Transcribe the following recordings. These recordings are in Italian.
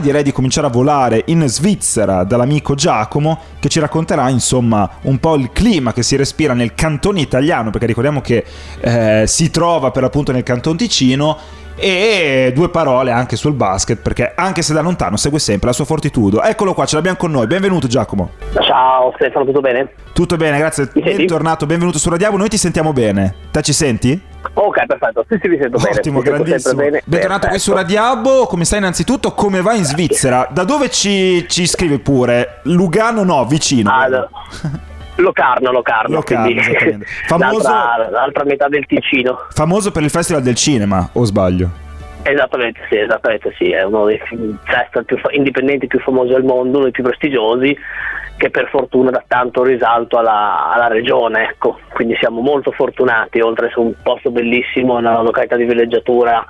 domani direi di cominciare a volare in Svizzera dall'amico Giacomo che ci racconterà insomma un po' il clima che si respira nel cantone italiano, perché ricordiamo che eh, si trova per l'appunto nel canton Ticino e due parole anche sul basket perché anche se da lontano segue sempre la sua fortitudo. Eccolo qua, ce l'abbiamo con noi. Benvenuto Giacomo. Ciao Stefano, tutto bene? Tutto bene, grazie. Bentornato, benvenuto su Radiabo. Noi ti sentiamo bene. Te ci senti? Ok, perfetto. Sì, sì, vi sento bene. Ottimo, sempre grandissimo. bene. Bentornato qui su. Radiabo. Come stai innanzitutto? Come va in Svizzera? Da dove ci, ci scrivi pure? Lugano no, vicino. No. Locarno, Locarno, Locarno. Famoso- l'altra, l'altra metà del Ticino. Famoso per il Festival del Cinema, o sbaglio? Esattamente sì, esattamente sì, è uno dei festival più indipendenti più famosi al mondo, uno dei più prestigiosi, che per fortuna dà tanto risalto alla, alla regione, ecco. Quindi siamo molto fortunati, oltre essere un posto bellissimo, una località di villeggiatura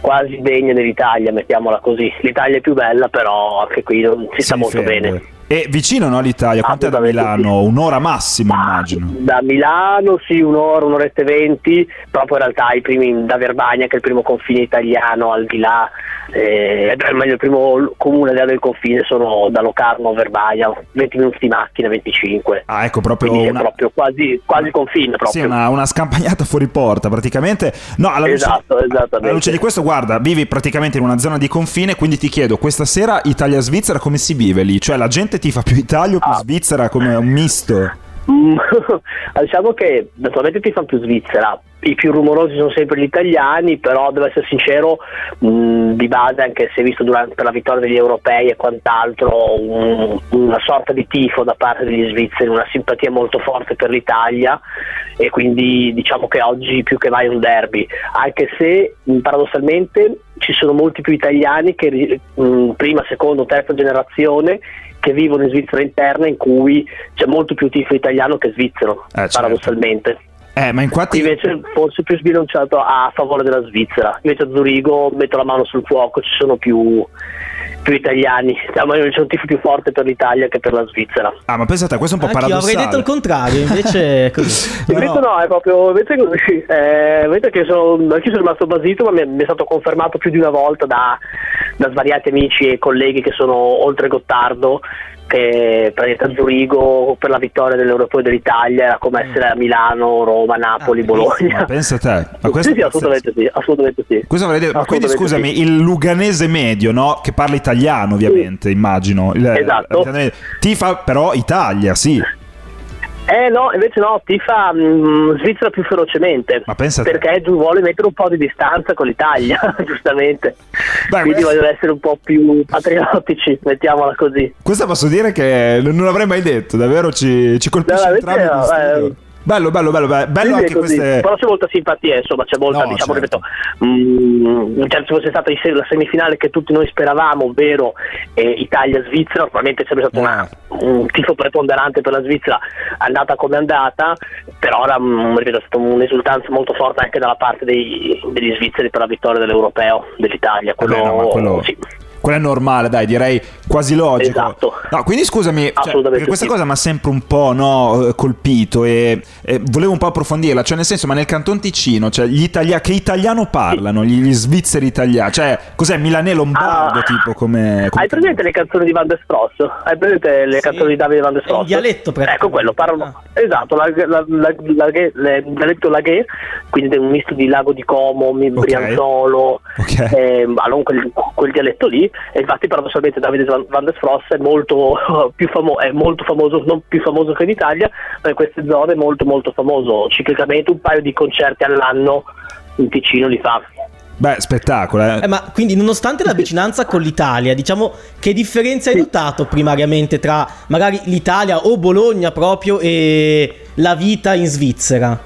quasi degna dell'Italia, mettiamola così. L'Italia è più bella, però anche qui non si sta Si molto difende. bene. E vicino no all'Italia? Quanto è da Milano? sì. Un'ora massimo, immagino. Da Milano sì, un'ora, un'oretta e venti, proprio in realtà i primi da Verbania, che è il primo confine italiano, al di là, eh, meglio il primo comune al di là del confine sono da Locarno a Verbania, 20 minuti di macchina, 25. Ah, ecco, proprio una... proprio quasi, quasi confine proprio. Sì, una, una scampagnata fuori porta praticamente. No, alla luce, Esatto, esattamente. alla luce di questo, guarda, vivi praticamente in una zona di confine, quindi ti chiedo, questa sera Italia-Svizzera come si vive lì? Cioè la gente ti fa più Italia o più Ah. Svizzera come un misto? Mm, diciamo che naturalmente ti fanno più Svizzera. I più rumorosi sono sempre gli italiani, però devo essere sincero, mh, di base, anche se visto durante la vittoria degli europei e quant'altro, un- una sorta di tifo da parte degli svizzeri, una simpatia molto forte per l'Italia e quindi diciamo che oggi più che mai è un derby, anche se mh, paradossalmente ci sono molti più italiani che mh, prima, seconda terza generazione che vivono in Svizzera interna in cui c'è molto più tifo italiano che svizzero, Eh, certo. Eh, ma infatti... Invece forse più sbilanciato a favore della Svizzera. Invece a Zurigo metto la mano sul fuoco, ci sono più, più italiani. Diciamo, C'è un tifo più forte per l'Italia che per la Svizzera. Ah, ma pensate, questo è un po' Anch'io paradossale. avrei detto il contrario, invece così. No, invece no. è proprio invece così. Eh, vedete che sono, anch'io sono rimasto basito, ma mi è, mi è stato confermato più di una volta da, da svariati amici e colleghi che sono oltre Gottardo che praticamente a Zurigo per la vittoria dell'Europeo dell'Italia era come essere a Milano, Roma, Napoli, Ah, Bologna. Pensa te. Ma questo sì, sì, assolutamente sì, assolutamente sì. Detto- ma quindi Assolutamente scusami, il luganese medio, no? Che parla italiano, ovviamente, immagino. Il- Esatto. Tifa però Italia, sì. Eh no, invece no, tifa mh, Svizzera più ferocemente. Ma pensa te. perché giù vuole mettere un po' di distanza con l'Italia, giustamente. Beh, Quindi questo- vogliono essere un po' più patriottici, mettiamola così. Questo posso dire che non l'avrei mai detto, davvero ci, ci colpisce No, entrambi studio. eh, Bello, bello, bello, bello, bello anche queste... Però c'è molta simpatia, insomma, c'è molta, No, diciamo, certo. ripeto, mh, cioè, se fosse stata la semifinale che tutti noi speravamo, ovvero eh, Italia-Svizzera, probabilmente sarebbe stato una- Eh. un tifo preponderante per la Svizzera, andata come andata, però ora, mh, ripeto, è stata un'esultanza molto forte anche dalla parte dei- degli svizzeri per la vittoria dell'europeo dell'Italia. Quello, Vabbè, no, quello, sì. quello è normale, dai, direi quasi logico. Esatto. No, quindi scusami, cioè, questa sì. cosa mi ha sempre un po' no, eh, colpito e, e volevo un po' approfondirla, cioè nel senso, ma nel Canton Ticino, cioè gli italia- che italiano parlano, gli, gli svizzeri italiani, cioè cos'è Milanè Lombardo Ah. tipo come... come Hai presente le canzoni di Van der Stross? Hai presente le Sì. canzoni di Davide Van der È Stross? un dialetto praticamente. Ecco quello, parlano. Ah. Esatto, la, la, la, la, le- il dialetto laghè, quindi è un misto di Lago di Como, Mi- Ok. Brianzolo, Ok. eh, quel, quel dialetto lì. E infatti paradossalmente Davide Van, Van der Stross è molto, più famo- è molto famoso, non più famoso che in Italia, ma in queste zone è molto molto famoso. Ciclicamente un paio di concerti all'anno in Ticino li fa. Beh, spettacolo, eh. Eh, ma quindi nonostante la vicinanza con l'Italia, diciamo che differenza hai notato primariamente tra magari l'Italia o Bologna proprio e la vita in Svizzera?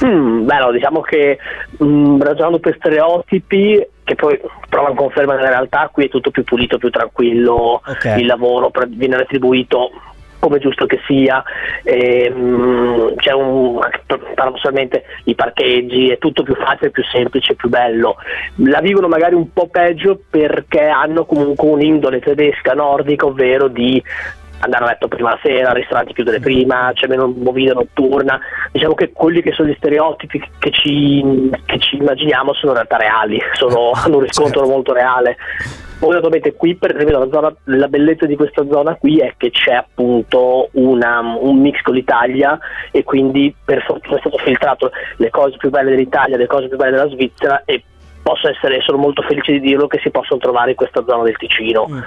Hmm, beh, no, diciamo che mh, ragionando per stereotipi, che poi trovano conferma nella realtà, qui è tutto più pulito, più tranquillo, Ok. il lavoro viene retribuito come giusto che sia, e, mh, c'è un, paradossalmente i parcheggi, è tutto più facile, più semplice, più bello. La vivono magari un po' peggio perché hanno comunque un'indole tedesca nordica, ovvero di andare a letto prima la sera, ristoranti chiudere prima, c'è meno movida notturna. Diciamo che quelli che sono gli stereotipi che ci, che ci immaginiamo sono in realtà reali, sono- hanno un riscontro Certo. molto reale. Poi naturalmente qui per esempio la, zona, la, bellezza di questa zona qui è che c'è appunto una, un mix con l'Italia e quindi per fortuna è stato filtrato le cose più belle dell'Italia, le cose più belle della Svizzera e posso essere, sono molto felice di dirlo, che si possono trovare in questa zona del Ticino. Mm.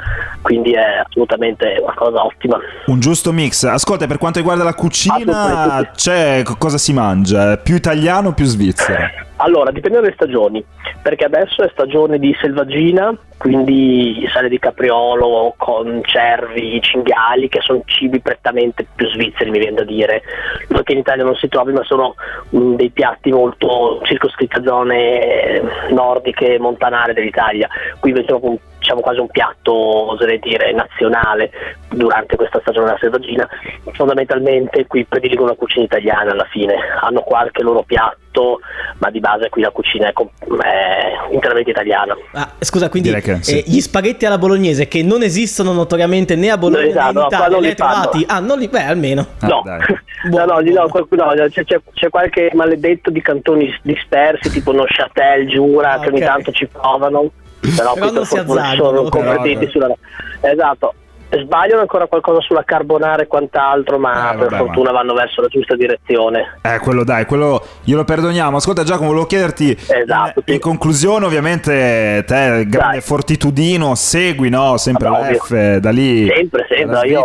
Quindi è assolutamente una cosa ottima. Un giusto mix. Ascolta, per quanto riguarda la cucina, c'è cosa si mangia? Più italiano o più svizzero? Allora, dipende dalle stagioni, perché adesso è stagione di selvaggina, quindi sale di capriolo con cervi, cinghiali, che sono cibi prettamente più svizzeri, mi viene da dire. Non che in Italia non si trovi, ma sono um, dei piatti molto circoscritti a zone nordiche e montanare dell'Italia. Qui invece un diciamo quasi un piatto oserei dire nazionale durante questa stagione della selvaggina. Fondamentalmente qui prediligono la cucina italiana alla fine. Hanno qualche loro piatto ma di base qui la cucina è, è interamente italiana. Ah, scusa quindi sì. eh, gli spaghetti alla bolognese che non esistono notoriamente né a Bologna esatto, né in Italia li hai trovati? ah non li beh almeno. Ah, no. no, no, no, qualcuno, c'è, c'è, c'è, qualche maledetto di cantoni dispersi tipo Neuchâtel, Giura ah, che ogni tanto ci provano però, però non si azzardano convertiti sulla... esatto sbagliano ancora qualcosa sulla carbonara e quant'altro, ma eh, per vabbè, fortuna ma... vanno verso la giusta direzione. Eh, quello dai, quello glielo perdoniamo. Ascolta Giacomo, volevo chiederti, esatto, in, sì. in conclusione ovviamente te, grande dai. fortitudino, segui no? sempre l'F da lì. Sempre, sempre, io,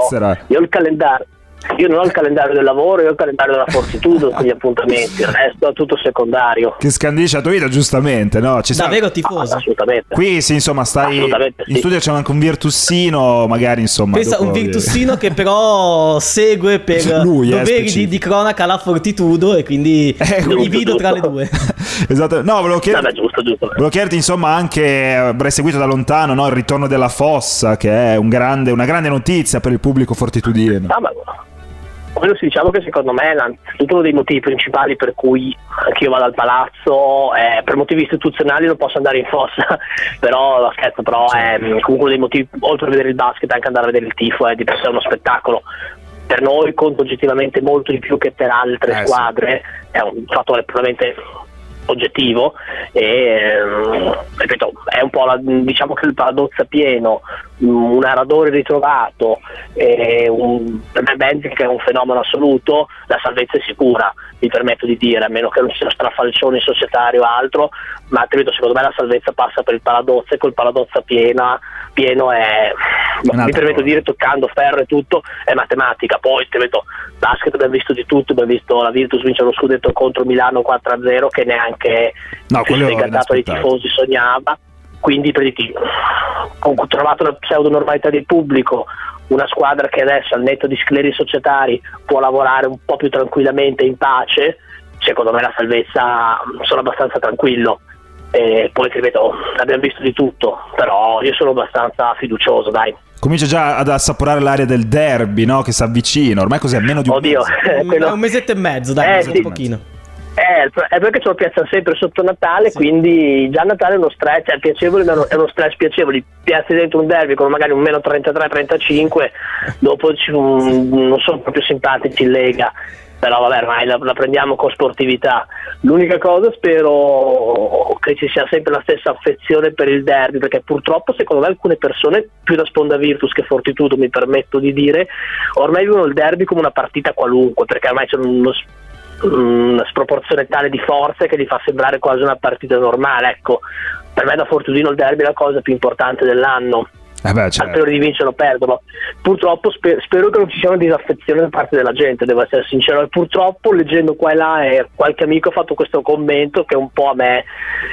io il calendario io non ho il calendario del lavoro, io ho il calendario della fortitudo con gli appuntamenti, il resto è tutto secondario. Che scandisce la tua vita, giustamente, no? Ci Davvero sta... tifoso? Ah, assolutamente. Qui sì, insomma, stai in sì. studio c'è anche un Virtussino, magari insomma. Pensa, un Virtussino che però segue per Lui, doveri di, di, cronaca la fortitudo e quindi eh, divido tra le due. esatto. No, volevo chiederti, Vabbè, giusto, giusto. volevo chiederti insomma anche, avrei seguito da lontano no? il ritorno della fossa, che è un grande, una grande notizia per il pubblico fortitudino. Ah, ma quello sì, diciamo che secondo me è uno dei motivi principali per cui anche io vado al palazzo, eh, per motivi istituzionali non posso andare in fossa, però scherzo, però è mm, comunque uno dei motivi, oltre a vedere il basket, anche andare a vedere il tifo, è di per sé uno spettacolo. Per noi conta oggettivamente molto di più che per altre eh, squadre, sì. è un fattore probabilmente oggettivo e ripeto è un po' la, diciamo che il paradozzo pieno. Un aradore ritrovato e un, per me Benzic è un fenomeno assoluto la salvezza è sicura mi permetto di dire a meno che non ci siano strafalcioni societari o altro ma ripeto secondo me la salvezza passa per il paradozzo e col paradozzo piena, pieno è mi permetto di dire toccando ferro e tutto è matematica. Poi ripeto basket abbiamo visto di tutto abbiamo visto la Virtus vincere lo scudetto contro Milano 4-0 che neanche no, il sfegatato dei tifosi sognava. Quindi ho trovato la pseudo normalità del pubblico. Una squadra che adesso al netto di scleri societari può lavorare un po' più tranquillamente in pace. Secondo me la salvezza sono abbastanza tranquillo e poi ti ripeto abbiamo visto di tutto però io sono abbastanza fiducioso dai comincia già ad assaporare l'aria del derby no? che si avvicina. Ormai cos'è? Meno di un Oddio, mese. Quello... un mesetto e mezzo, dai, eh, un, sì. un pochino. Eh, è perché ce lo piazzano sempre sotto Natale, sì. quindi già Natale è uno stress, è piacevole, ma è uno stress piacevole. Piazzi dentro un derby con magari un meno 33-35, dopo ci, non sono proprio simpatici in Lega però vabbè ormai la, la, prendiamo con sportività. L'unica cosa spero che ci sia sempre la stessa affezione per il derby, perché purtroppo secondo me alcune persone, più da Sponda Virtus che Fortitudo mi permetto di dire, ormai vivono il derby come una partita qualunque, perché ormai c'è uno, una sproporzione tale di forze che li fa sembrare quasi una partita normale. Ecco, per me da Fortudino il derby è la cosa più importante dell'anno eh beh, certo. Spero di vincere o perdono. Purtroppo sper- spero che non ci sia una disaffezione da parte della gente, devo essere sincero. E purtroppo leggendo qua e là e qualche amico ha fatto questo commento che un po' a me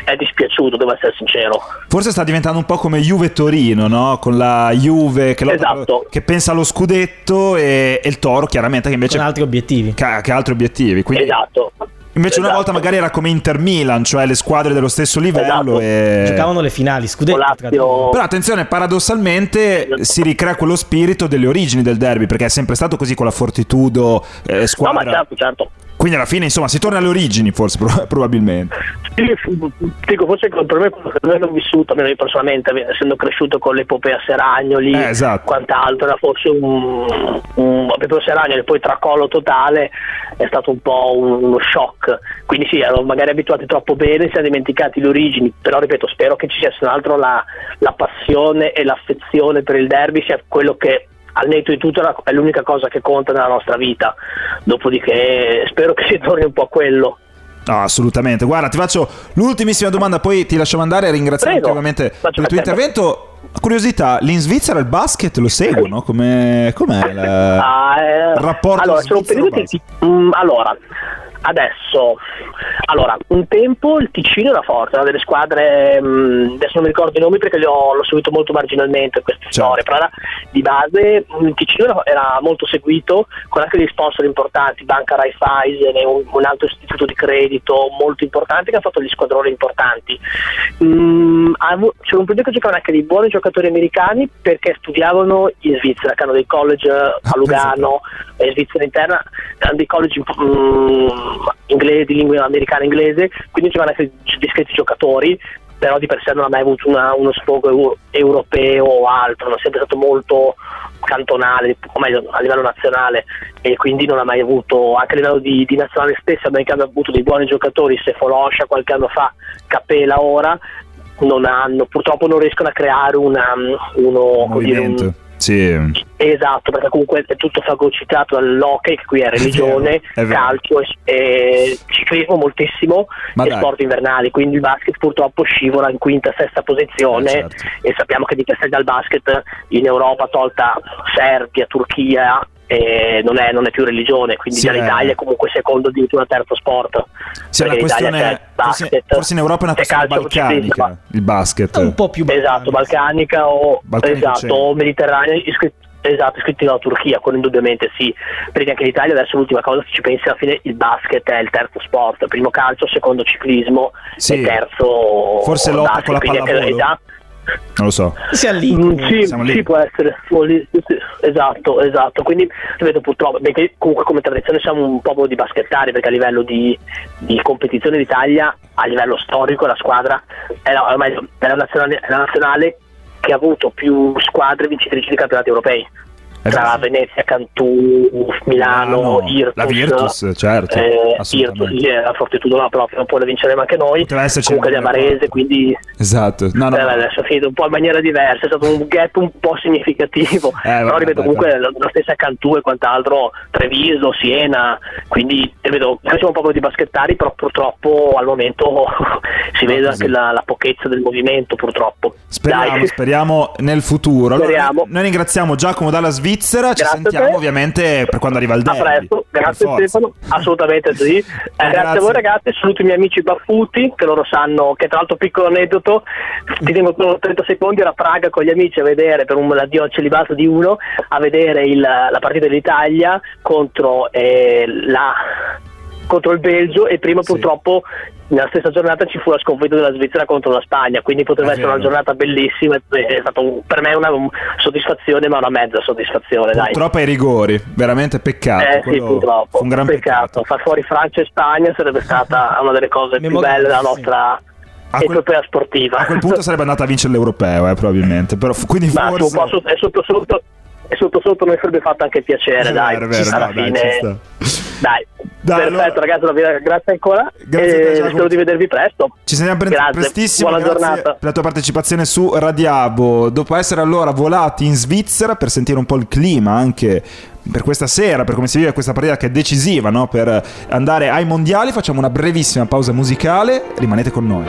è dispiaciuto, devo essere sincero. Forse sta diventando un po' come Juve Torino, no? Con la Juve che, esatto. che pensa allo scudetto e, e, il Toro chiaramente che invece... Con altri obiettivi. Che, che altri obiettivi. Quindi... Esatto. Invece esatto. una volta magari era come Inter Milan, cioè le squadre dello stesso livello. Esatto. E... Giocavano le finali, scudetto. Però attenzione, paradossalmente esatto. si ricrea quello spirito delle origini del derby, perché è sempre stato così con la Fortitudo, eh, squadra... No, ma certo, certo. Quindi alla fine, insomma, si torna alle origini, forse, probabilmente. Sì, dico, forse per me quello che abbiamo vissuto, almeno io personalmente, essendo cresciuto con l'epopea Seragnoli eh, esatto. quant'altro, era forse un, un l'epopea Seragnoli, poi tracollo totale, è stato un po' uno shock. Quindi sì, erano magari abituati troppo bene, si sono dimenticati le origini, però ripeto, spero che ci sia se non altro la, la passione e l'affezione per il derby sia quello che al netto di tutto è l'unica cosa che conta nella nostra vita. Dopodiché spero che si torni un po' a quello. No, assolutamente. Guarda, ti faccio l'ultimissima domanda, poi ti lasciamo andare. Ringraziamo ovviamente per il tuo intervento. Curiosità, lì in Svizzera il basket lo seguono? Come, com'è il ah, eh, rapporto allora, svizzero? Che, mm, allora, Adesso, allora, un tempo il Ticino era forte, erano delle squadre, mh, mm, adesso non mi ricordo i nomi perché l'ho, l'ho seguito molto marginalmente queste certo. storie, però era, di base mm, il Ticino era, era, molto seguito con anche degli sponsor importanti, Banca Raiffeisen e un, un, altro istituto di credito molto importante che ha fatto gli squadroni importanti. Mm, c'era un periodo che giocavano anche dei buoni giocatori americani perché studiavano in Svizzera, che hanno dei college a ah, Lugano in Svizzera interna, hanno dei college mh, inglese, di lingua americana inglese, quindi c'erano anche discreti giocatori, però di per sé non ha mai avuto una, uno sfogo europeo o altro, non è sempre stato molto cantonale, o meglio a livello nazionale e quindi non ha mai avuto, anche a livello di, di nazionale stessa, abbiamo avuto dei buoni giocatori, Sefoloscia qualche anno fa, Capela ora, non hanno, purtroppo non riescono a creare una, uno, un. Dire, un, sì. Esatto, perché comunque è tutto fagocitato dall'hockey, che qui è religione, è vero, è calcio, e, ciclismo moltissimo Ma e dai. sport invernali, quindi il basket purtroppo scivola in quinta, sesta posizione eh, certo. e sappiamo che di per sé dal basket in Europa, tolta Serbia, Turchia, eh, non, è, non, è, più religione, quindi sì, già l'Italia è comunque secondo addirittura terzo sport. Sì, la questione, forse, forse, in Europa è una questione balcanica, il basket. Un po' più balcanica. Esatto, balcanica o, esatto, o mediterranea, iscritto Esatto, iscritti dalla Turchia, quello indubbiamente sì, perché anche l'Italia adesso l'ultima cosa, se ci pensi alla fine il basket è il terzo sport, primo calcio, secondo ciclismo sì. e terzo Forse lotta con la pallavolo. Non lo so. Siamo lì. Mm, sì, lì. sì, può essere. Esatto, esatto. Quindi, ripeto, purtroppo, benché comunque come tradizione siamo un popolo di baschettari, perché a livello di, di competizione d'Italia, a livello storico, la squadra è la, è la, nazionale, è la nazionale che ha avuto più squadre vincitrici di campionati europei tra Venezia, Cantù, Milano, no, Irtus, la Virtus, certo, eh, Irtus, la Fortitudo no, però non può la vinceremo anche noi, comunque di Amarese, quindi esatto, no, no, eh, adesso finito un po' in maniera diversa, è stato un gap un po' significativo, eh, però vabbè, ripeto comunque la, la, stessa Cantù e quant'altro, Treviso, Siena, quindi ripeto, noi siamo un popolo di baschettari, però purtroppo al momento si vede anche la, la, pochezza del movimento, purtroppo. Speriamo, speriamo nel futuro. Allora, noi ringraziamo Giacomo dalla Svizzera Svizzera. Ci sentiamo ovviamente per quando arriva il derby. A presto, grazie Stefano, assolutamente sì. Eh, grazie. grazie. a voi ragazzi, saluto i miei amici baffuti che loro sanno che tra l'altro piccolo aneddoto, ti tengo 30 secondi ero a Praga con gli amici a vedere per un addio al celibato di uno, a vedere il, la partita dell'Italia contro eh, la contro il Belgio e prima sì. purtroppo nella stessa giornata ci fu la sconfitta della Svizzera contro la Spagna, quindi poteva essere una giornata bellissima, è stato un, per me una un, soddisfazione, ma una mezza soddisfazione. Purtroppo dai. ai rigori, veramente peccato. Eh sì, purtroppo. un gran peccato. peccato. Far fuori Francia e Spagna sarebbe stata una delle cose più belle della nostra a quel, sportiva. A quel punto sarebbe andata a vincere l'europeo, eh, probabilmente. Però, quindi ma forse... è sotto sotto e sotto sotto mi sarebbe fatto anche piacere, dai. Vero, vero, alla no, fine. Dai, dai, dai perfetto, allora... ragazzi, grazie ancora. Grazie e spero di vedervi presto. Ci sentiamo pre- prestissimo. Buona giornata. Per la tua partecipazione su Radiabo. Dopo essere allora volati in Svizzera per sentire un po' il clima anche per questa sera, per come si vive questa partita che è decisiva no? per andare ai mondiali, facciamo una brevissima pausa musicale. Rimanete con noi.